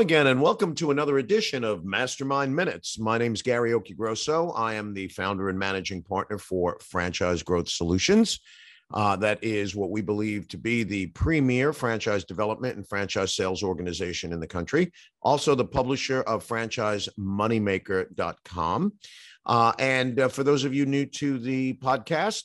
Again, and welcome to another edition of Mastermind Minutes. My name is Gary Occhiogrosso. I am the founder and managing partner for Franchise Growth Solutions. Uh, that is what we believe to be the premier franchise development and franchise sales organization in the country. Also, the publisher of FranchiseMoneymaker.com. Uh, and uh, for those of you new to the podcast,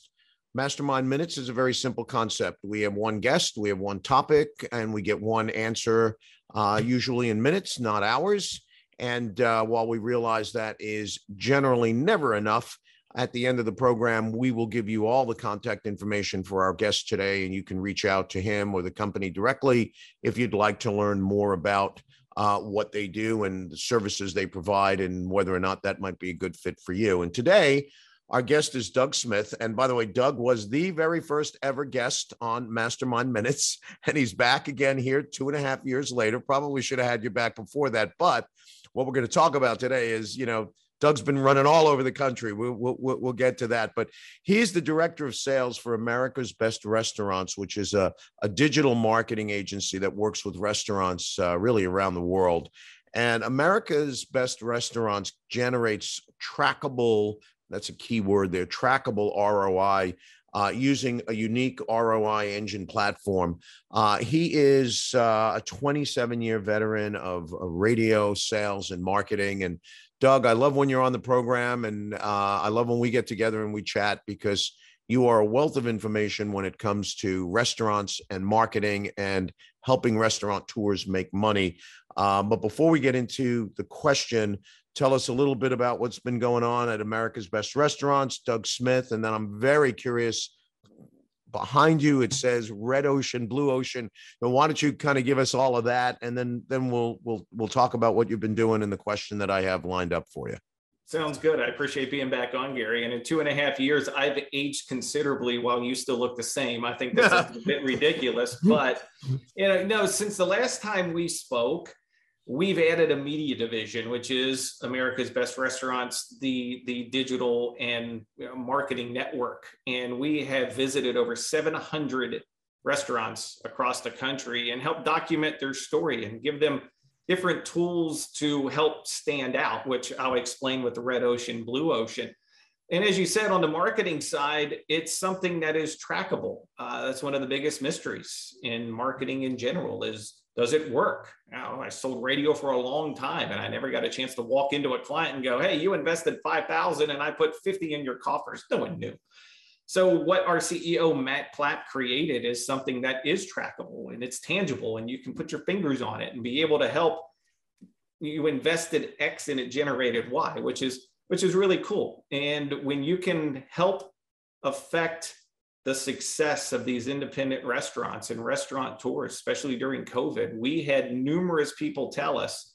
Mastermind Minutes is a very simple concept. We have one guest, we have one topic, and we get one answer uh, usually in minutes, not hours. And uh, while we realize that is generally never enough, at the end of the program, we will give you all the contact information for our guest today, and you can reach out to him or the company directly if you'd like to learn more about uh, what they do and the services they provide and whether or not that might be a good fit for you. And today, our guest is Doug Smith. And by the way, Doug was the very first ever guest on Mastermind Minutes. And he's back again here two and a half years later. Probably should have had you back before that. But what we're going to talk about today is, you know, Doug's been running all over the country. We'll, we'll, we'll, get to that. But he's the director of sales for America's Best Restaurants, which is a, a digital marketing agency that works with restaurants uh, really around the world. And America's Best Restaurants generates trackable that's a key word there. Trackable ROI uh, using a unique ROI engine platform. Uh, he is uh, a 27 year veteran of, of, radio sales and marketing. And Doug, I love when you're on the program, and uh, I love when we get together and we chat because you are a wealth of information when it comes to restaurants and marketing and helping restaurateurs make money. Um, but before we get into the question, tell us a little bit about what's been going on at America's Best Restaurants, Doug Smith, and then I'm very curious. Behind you, it says Red Ocean, Blue Ocean. And why don't you kind of give us all of that, and then then we'll we'll we'll talk about what you've been doing and the question that I have lined up for you. Sounds good. I appreciate being back on, Gary. And in two and a half years, I've aged considerably while you still look the same. I think that's a bit ridiculous, but you know, no. Since the last time we spoke, we've added a media division, which is America's Best Restaurants, the, the digital and marketing network. And we have visited over 700 restaurants across the country and help document their story and give them different tools to help stand out, which I'll explain with the red ocean, blue ocean. And as you said, on the marketing side, it's something that is trackable. Uh, that's one of the biggest mysteries in marketing in general is does it work? Now, I sold radio for a long time and I never got a chance to walk into a client and go, hey, you invested 5,000 and I put 50 in your coffers. No one knew. So what our CEO, Matt Plapp created is something that is trackable and it's tangible and you can put your fingers on it and be able to help you invested X and it generated Y, which is, which is really cool. And when you can help affect the success of these independent restaurants and restaurateurs, especially during COVID. We had numerous people tell us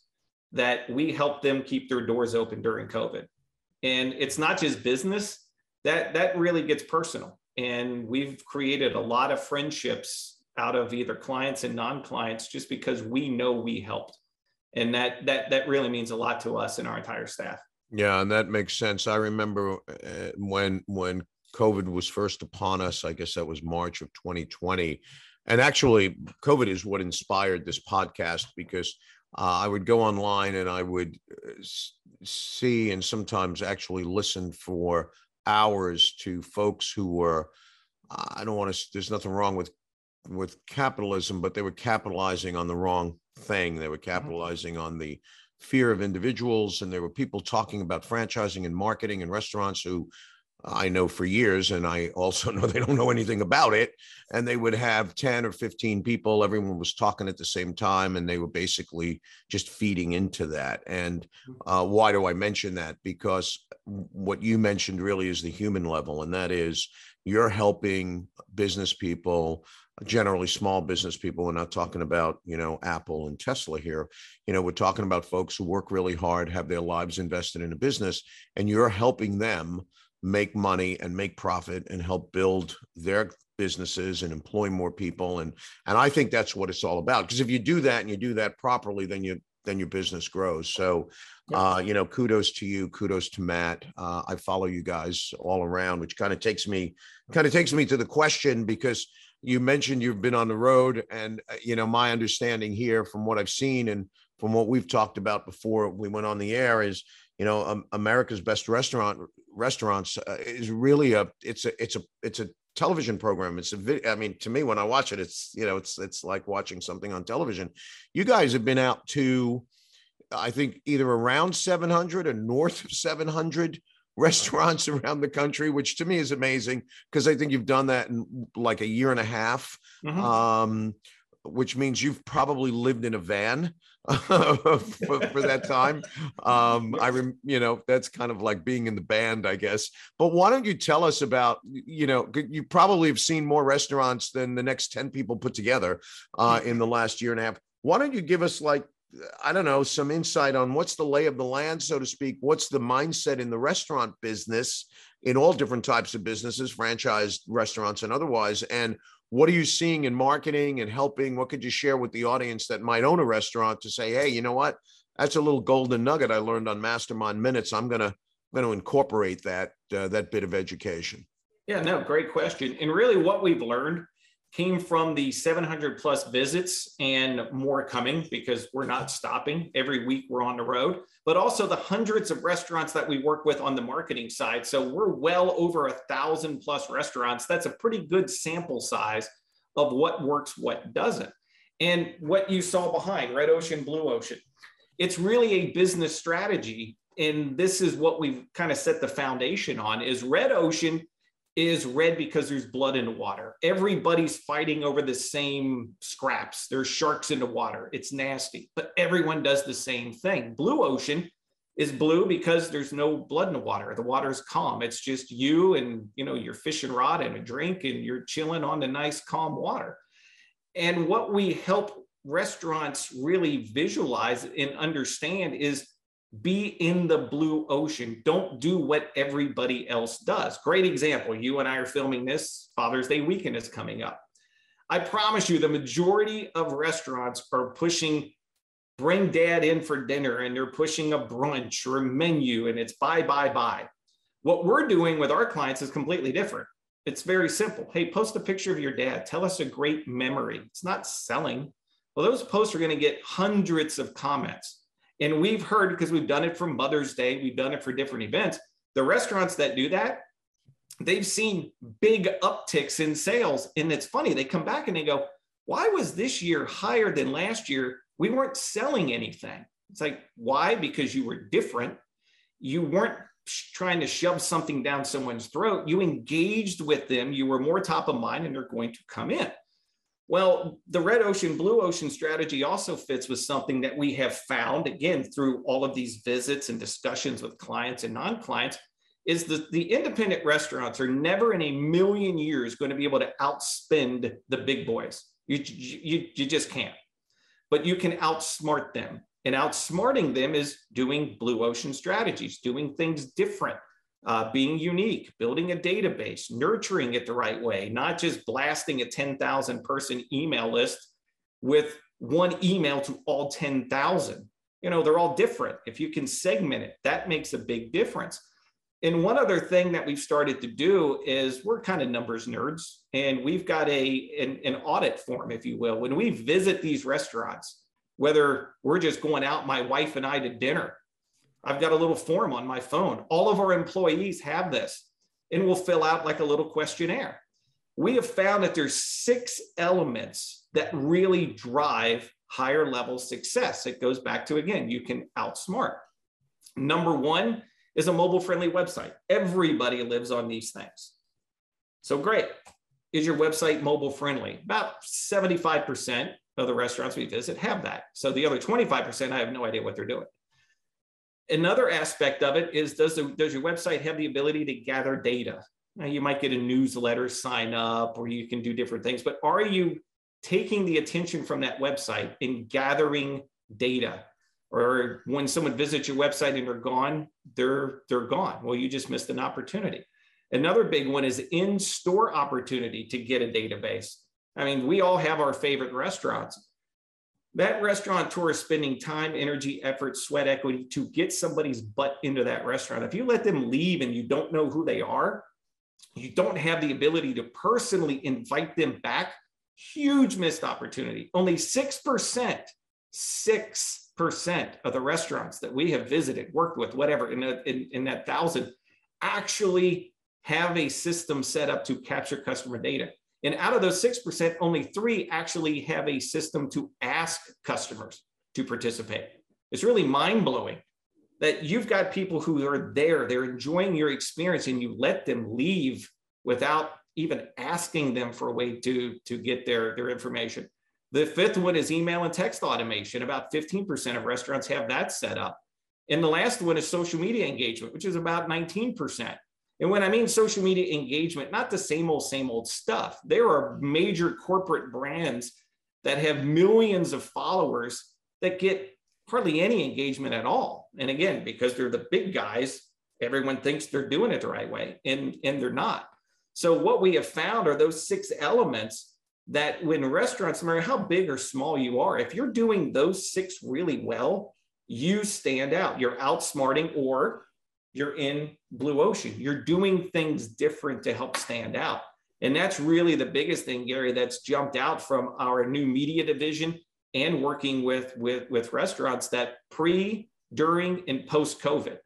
that we helped them keep their doors open during COVID. And it's not just business, that, that really gets personal. And we've created a lot of friendships out of either clients and non-clients just because we know we helped. And that that that really means a lot to us and our entire staff. Yeah, and that makes sense. I remember uh, when when COVID was first upon us. I guess that was March of 2020. And actually, COVID is what inspired this podcast because uh, I would go online and I would uh, see and sometimes actually listen for hours to folks who were, I don't want to, there's nothing wrong with with capitalism, but they were capitalizing on the wrong thing. They were mm-hmm. capitalizing on the fear of individuals, and there were people talking about franchising and marketing and restaurants who I know for years, and I also know they don't know anything about it. And they would have 10 or 15 people, everyone was talking at the same time, and they were basically just feeding into that. And mm. uh, why do I mention that? Because what you mentioned really is the human level, and that is you're helping business people generally small business people we're not talking about you know apple and tesla here you know we're talking about folks who work really hard have their lives invested in a business and you're helping them make money and make profit and help build their businesses and employ more people. And and I think that's what it's all about because if you do that and you do that properly then you then your business grows. So uh you know kudos to you kudos to Matt. Uh I follow you guys all around which kind of takes me kind of takes me to the question because you mentioned you've been on the road and uh, you know my understanding here from what I've seen and from what we've talked about before we went on the air is you know um, america's best restaurant restaurants uh, is really a it's a it's a it's a television program. It's a video i mean to me when i watch it it's you know it's it's like watching something on television. You guys have been out to i think either around 700 or north of 700 restaurants around the country which to me is amazing because i think you've done that in like a year and a half. Mm-hmm. um, which means you've probably lived in a van for, for, that time. Um, I, rem, you know, that's kind of like being in the band, I guess. But why don't you tell us about, you know, you probably have seen more restaurants than the next 10 people put together uh, in the last year and a half. Why don't you give us like, I don't know, some insight on what's the lay of the land, so to speak? What's the mindset in the restaurant business in all different types of businesses, franchise restaurants and otherwise? And what are you seeing in marketing and helping? What could you share with the audience that might own a restaurant to say, hey, you know what? That's a little golden nugget I learned on Mastermind Minutes. I'm gonna going to incorporate that uh, that bit of education. Yeah, no, great question. And really, what we've learned came from the 700 plus visits and more coming because we're not stopping. Every week we're on the road, but also the hundreds of restaurants that we work with on the marketing side. So we're well over a thousand plus restaurants. That's a pretty good sample size of what works, what doesn't. And what you saw behind Red Ocean, Blue Ocean, it's really a business strategy. And this is what we've kind of set the foundation on is Red Ocean is red because there's blood in the water. Everybody's fighting over the same scraps. There's sharks in the water. It's nasty, but everyone does the same thing. Blue ocean is blue because there's no blood in the water. The water is calm. It's just you and you know your fishing rod and a drink, and you're chilling on the nice calm water. And what we help restaurants really visualize and understand is be in the blue ocean. Don't do what everybody else does. Great example. You and I are filming this. Father's Day weekend is coming up. I promise you, the majority of restaurants are pushing bring dad in for dinner and they're pushing a brunch or a menu and it's buy, buy, buy. What we're doing with our clients is completely different. It's very simple. Hey, post a picture of your dad. Tell us a great memory. It's not selling. Well, those posts are going to get hundreds of comments. And we've heard because we've done it for Mother's Day, we've done it for different events. The restaurants that do that, they've seen big upticks in sales. And it's funny, they come back and they go, Why was this year higher than last year? We weren't selling anything. It's like, why? Because you were different. You weren't trying to shove something down someone's throat. You engaged with them. You were more top of mind and they're going to come in. Well, the red ocean, blue ocean strategy also fits with something that we have found, again, through all of these visits and discussions with clients and non clients, is that the independent restaurants are never in a million years going to be able to outspend the big boys. You, you, you just can't. But you can outsmart them. And outsmarting them is doing blue ocean strategies, doing things different, uh, being unique, building a database, nurturing it the right way, not just blasting a 10,000 person email list with one email to all 10,000. You know, they're all different. If you can segment it, that makes a big difference. And one other thing that we've started to do is we're kind of numbers nerds, and we've got a an, an audit form, if you will. When we visit these restaurants, whether we're just going out, my wife and I, to dinner, I've got a little form on my phone. All of our employees have this and we'll fill out like a little questionnaire. We have found that there's six elements that really drive higher level success. It goes back to again, you can outsmart. Number one is a mobile friendly website. Everybody lives on these things. So great. Is your website mobile friendly? About 75% of the restaurants we visit have that. So the other 25%, I have no idea what they're doing. Another aspect of it is does, the, does your website have the ability to gather data? Now, you might get a newsletter sign up or you can do different things, but are you taking the attention from that website and gathering data? Or when someone visits your website and they're gone, they're they're gone. Well, you just missed an opportunity. Another big one is in-store opportunity to get a database. I mean, we all have our favorite restaurants that restaurateur is spending time, energy, effort, sweat equity to get somebody's butt into that restaurant. If you let them leave and you don't know who they are, you don't have the ability to personally invite them back. Huge missed opportunity. Only 6%, 6% of the restaurants that we have visited, worked with, whatever, in, a, in, in that thousand, actually have a system set up to capture customer data. And out of those 6%, only three actually have a system to ask customers to participate. It's really mind blowing that you've got people who are there, they're enjoying your experience, and you let them leave without even asking them for a way to, to get their, their information. The fifth one is email and text automation. About 15% of restaurants have that set up. And the last one is social media engagement, which is about 19%. And when I mean social media engagement, not the same old, same old stuff. There are major corporate brands that have millions of followers that get hardly any engagement at all. And again, because they're the big guys, everyone thinks they're doing it the right way, and, and they're not. So, what we have found are those six elements that when restaurants, no matter how big or small you are, if you're doing those six really well, you stand out. You're outsmarting or you're in blue ocean. You're doing things different to help stand out. And that's really the biggest thing, Gary, that's jumped out from our new media division and working with with with restaurants that pre, during, and post COVID.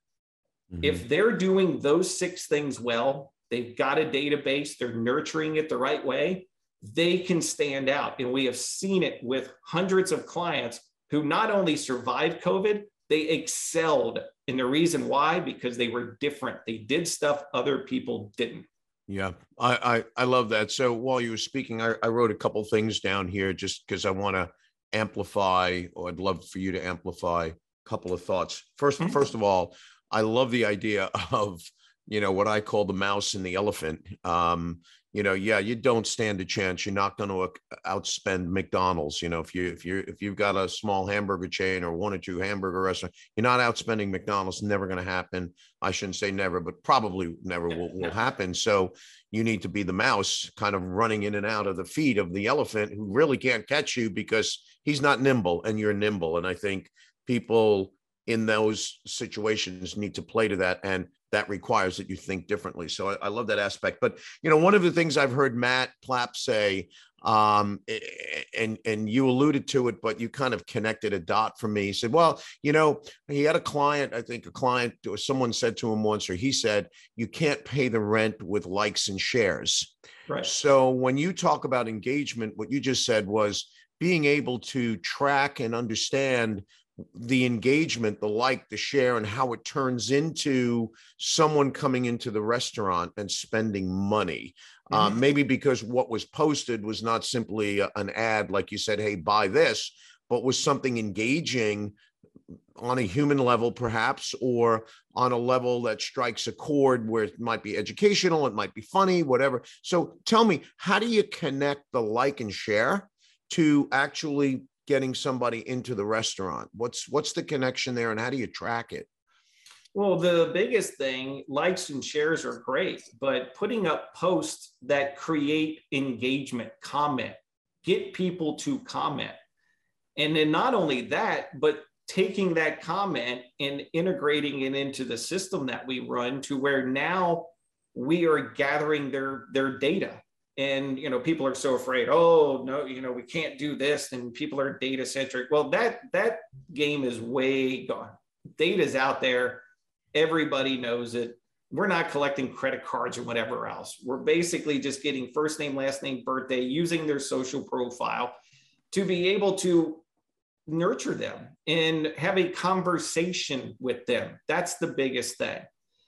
Mm-hmm. If they're doing those six things well, they've got a database, they're nurturing it the right way, they can stand out. And we have seen it with hundreds of clients who not only survived COVID, they excelled. And the reason why, because they were different. They did stuff other people didn't. Yeah, I, I, I love that. So while you were speaking, I, I wrote a couple things down here just because I want to amplify, or I'd love for you to amplify a couple of thoughts. 1st mm-hmm. first of all, I love the idea of you know what I call the mouse and the elephant. Um, you know, yeah, you don't stand a chance. You're not going to outspend McDonald's. You know, if you if you if you've got a small hamburger chain or one or two hamburger restaurant, you're not outspending McDonald's. Never going to happen. I shouldn't say never, but probably never will, will happen. So you need to be the mouse, kind of running in and out of the feet of the elephant, who really can't catch you because he's not nimble and you're nimble. And I think people in those situations need to play to that and that requires that you think differently. So I, I, love that aspect. But you know, one of the things I've heard Matt Plapp say, um, and and you alluded to it, but you kind of connected a dot for me. He said, "Well, you know, he had a client. I think a client or someone said to him once, or he said, you can't pay the rent with likes and shares." Right. So when you talk about engagement, what you just said was being able to track and understand the engagement, the like, the share, and how it turns into someone coming into the restaurant and spending money. Uh, mm-hmm. Uh, maybe because what was posted was not simply a, an ad, like you said, hey, buy this, but was something engaging on a human level, perhaps, or on a level that strikes a chord where it might be educational, it might be funny, whatever. So tell me, how do you connect the like and share to actually getting somebody into the restaurant? What's what's the connection there, and how do you track it? Well, the biggest thing, likes and shares are great, but putting up posts that create engagement, comment, get people to comment. And then not only that, but taking that comment and integrating it into the system that we run to where now we are gathering their their data and you know people are so afraid oh no you know we can't do this and people are data centric well that that game is way gone. Data's out there. Everybody knows it. We're not collecting credit cards or whatever else. We're basically just getting first name last name birthday using their social profile to be able to nurture them and have a conversation with them. That's the biggest thing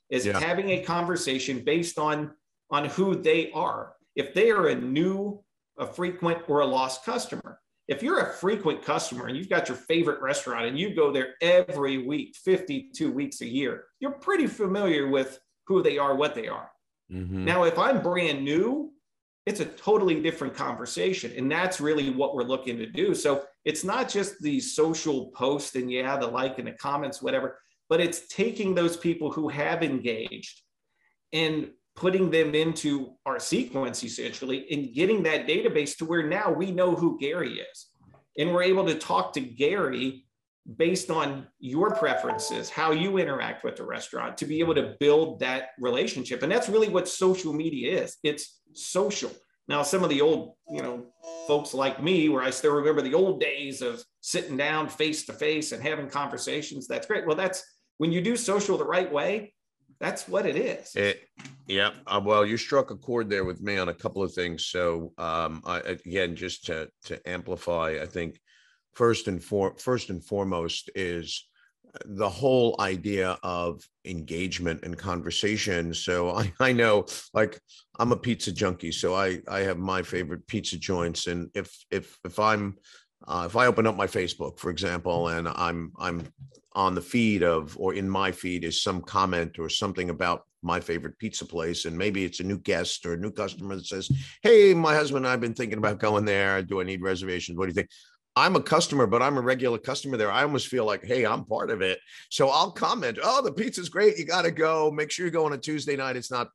is yeah. having a conversation based on on who they are if they are a new, a frequent, or a lost customer. If you're a frequent customer and you've got your favorite restaurant and you go there every week, 52 weeks a year, you're pretty familiar with who they are, what they are. Mm-hmm. Now, if I'm brand new, it's a totally different conversation. And that's really what we're looking to do. So it's not just the social post and yeah, the like and the comments, whatever, but it's taking those people who have engaged and putting them into our sequence essentially and getting that database to where now we know who Gary is. And we're able to talk to Gary based on your preferences, how you interact with the restaurant to be able to build that relationship. And that's really what social media is it's social. Now, some of the old, you know, folks like me, where I still remember the old days of sitting down face to face and having conversations, that's great. Well, that's when you do social the right way, that's what it is. It, yeah. Uh, well, you struck a chord there with me on a couple of things. So, um, I, again, just to to amplify, I think first and for first and foremost is the whole idea of engagement and conversation. So I, I know like I'm a pizza junkie. So I, I have my favorite pizza joints. And if, if, if I'm, uh, if I open up my Facebook, for example, and I'm, I'm on the feed of, or in my feed is some comment or something about my favorite pizza place. And maybe it's a new guest or a new customer that says, Hey, my husband and I've been thinking about going there. Do I need reservations? What do you think? I'm a customer, but I'm a regular customer there. I almost feel like, hey, I'm part of it. So I'll comment, oh, the pizza's great. You got to go. Make sure you go on a Tuesday night. It's not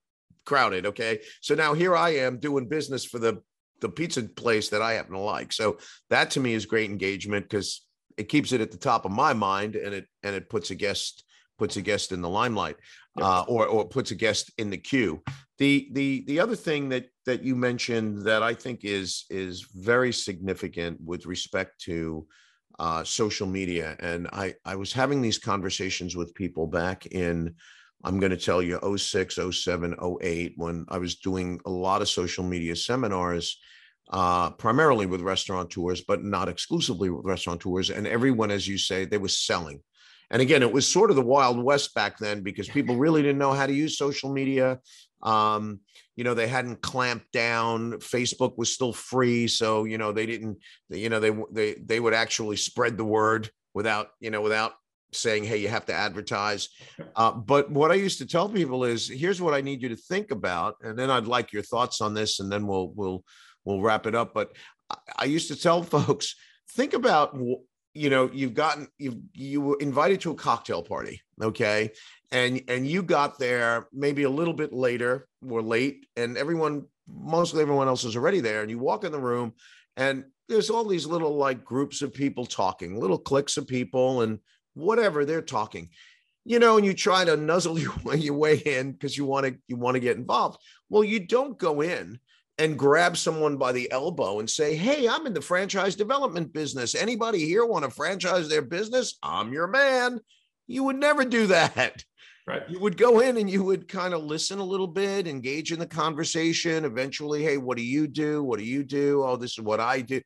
crowded. Okay. So now here I am doing business for the the pizza place that I happen to like. So that to me is great engagement because it keeps it at the top of my mind and it and it puts a guest puts a guest in the limelight uh, or or puts a guest in the queue. The the the other thing that that you mentioned that I think is is very significant with respect to uh, social media, and I I was having these conversations with people back in. I'm going to tell you 06, 07, 08, when I was doing a lot of social media seminars, uh, primarily with restaurateurs, but not exclusively with restaurateurs. And everyone, as you say, they were selling. And again, it was sort of the Wild West back then because people really didn't know how to use social media. Um, you know, they hadn't clamped down. Facebook was still free, so you know they didn't. You know, they they they would actually spread the word without you know without saying, "Hey, you have to advertise." Uh, but what I used to tell people is, "Here's what I need you to think about," and then I'd like your thoughts on this, and then we'll we'll we'll wrap it up. But I used to tell folks, think about you know you've gotten you you were invited to a cocktail party okay and and you got there maybe a little bit later or late and everyone mostly everyone else is already there and you walk in the room and there's all these little like groups of people talking little cliques of people and whatever they're talking you know and you try to nuzzle your, your way in because you want to you want to get involved well you don't go in and grab someone by the elbow and say, Hey, I'm in the franchise development business. Anybody here want to franchise their business? I'm your man. You would never do that. Right. You would go in and you would kind of listen a little bit, engage in the conversation. Eventually, hey, what do you do? What do you do? Oh, this is what I do.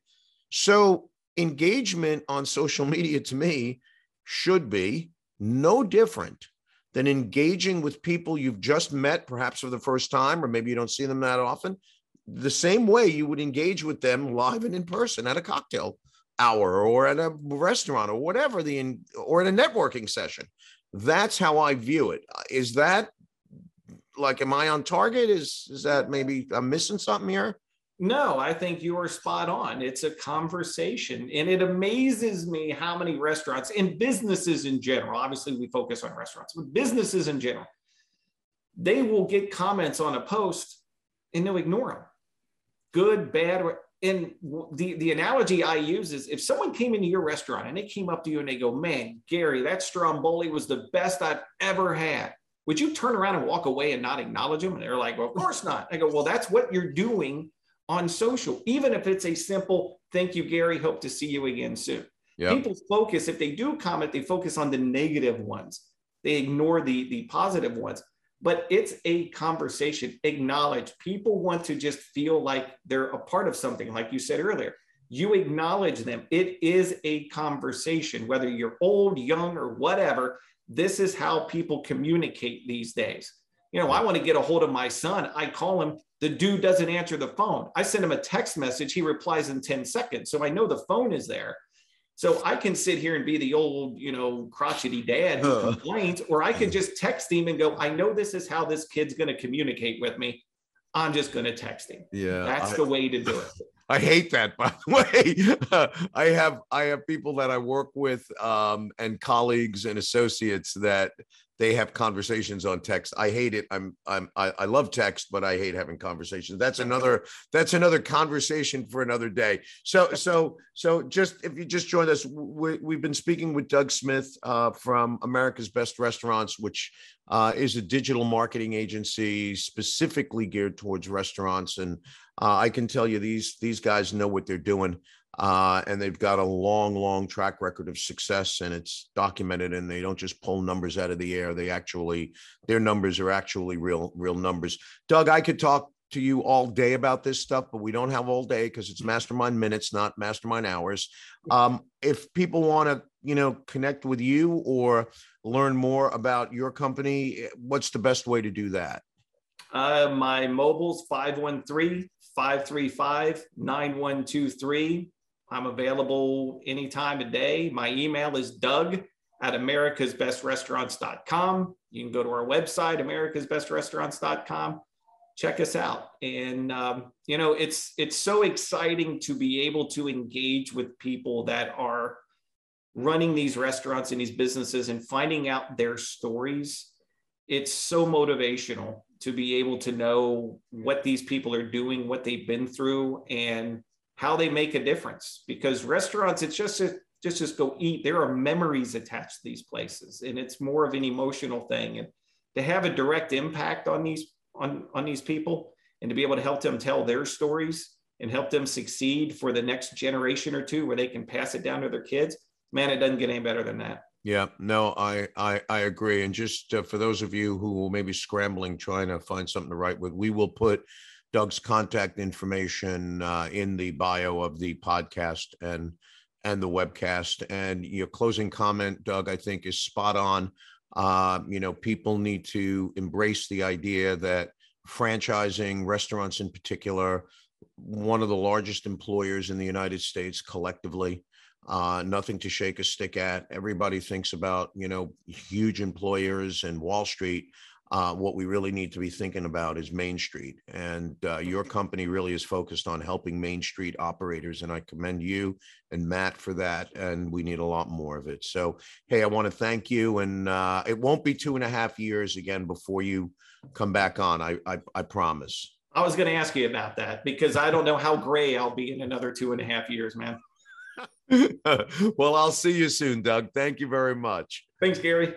So, engagement on social media to me should be no different than engaging with people you've just met, perhaps for the first time, or maybe you don't see them that often, the same way you would engage with them live and in person at a cocktail hour or at a restaurant or whatever the or in a networking session. That's how i view it. Is that like am i on target? Is is that maybe i'm missing something here no i think you are spot on it's a conversation and it amazes me how many restaurants and businesses in general obviously we focus on restaurants but businesses in general they will get comments on a post and they'll ignore them good, bad. And the, the analogy I use is if someone came into your restaurant and they came up to you and they go, man, Gary, that stromboli was the best I've ever had. Would you turn around and walk away and not acknowledge them? And they're like, well, of course not. I go, well, that's what you're doing on social, even if it's a simple thank you, Gary. Hope to see you again soon. Yep. People focus, if they do comment, they focus on the negative ones. They ignore the, the positive ones but it's a conversation. Acknowledge. People want to just feel like they're a part of something, like you said earlier. You acknowledge them. It is a conversation, whether you're old, young, or whatever. This is how people communicate these days. You know, I want to get a hold of my son. I call him. The dude doesn't answer the phone. I send him a text message. He replies in 10 seconds. So I know the phone is there. So I can sit here and be the old, you know, crotchety dad who complains, or I can just text him and go, I know this is how this kid's going to communicate with me. I'm just going to text him. Yeah. That's I, the way to do it. I hate that, by the way. I have I have people that I work with um, and colleagues and associates that they have conversations on text. I hate it. I'm I'm I, I, love text, but I hate having conversations. That's another that's another conversation for another day. So so so just if you just joined us, we, we've been speaking with Doug Smith uh, from America's Best Restaurants, which uh, is a digital marketing agency specifically geared towards restaurants and Uh, I can tell you these these guys know what they're doing, uh, and they've got a long, long track record of success, and it's documented. And they don't just pull numbers out of the air; they actually their numbers are actually real, real numbers. Doug, I could talk to you all day about this stuff, but we don't have all day because it's mastermind minutes, not mastermind hours. Um, if people want to, you know, connect with you or learn more about your company, what's the best way to do that? Uh, my mobile's 513 535 9123. I'm available anytime of day. My email is doug at americasbestrestaurants.com. You can go to our website, americasbestrestaurants.com. Check us out. And, um, you know, it's, it's so exciting to be able to engage with people that are running these restaurants and these businesses and finding out their stories. It's so motivational to be able to know what these people are doing, what they've been through, and how they make a difference. Because restaurants, it's just a, just just go eat. There are memories attached to these places, and it's more of an emotional thing. And to have a direct impact on these on on these people, and to be able to help them tell their stories and help them succeed for the next generation or two, where they can pass it down to their kids. Man, it doesn't get any better than that. Yeah, no, I I, I agree. And just uh, for those of you who may be scrambling trying to find something to write with, we will put Doug's contact information uh, in the bio of the podcast and and the webcast. And your closing comment, Doug, I think is spot on. Uh, you know, people need to embrace the idea that franchising restaurants in particular, one of the largest employers in the United States collectively uh, nothing to shake a stick at. Everybody thinks about, you know, huge employers and Wall Street. Uh, what we really need to be thinking about is Main Street. And uh, your company really is focused on helping Main Street operators. And I commend you and Matt for that. And we need a lot more of it. So, hey, I want to thank you. And uh, it won't be two and a half years again before you come back on. I, I, I promise. I was going to ask you about that because I don't know how gray I'll be in another two and a half years, man. well, I'll see you soon, Doug. Thank you very much. Thanks, Gary.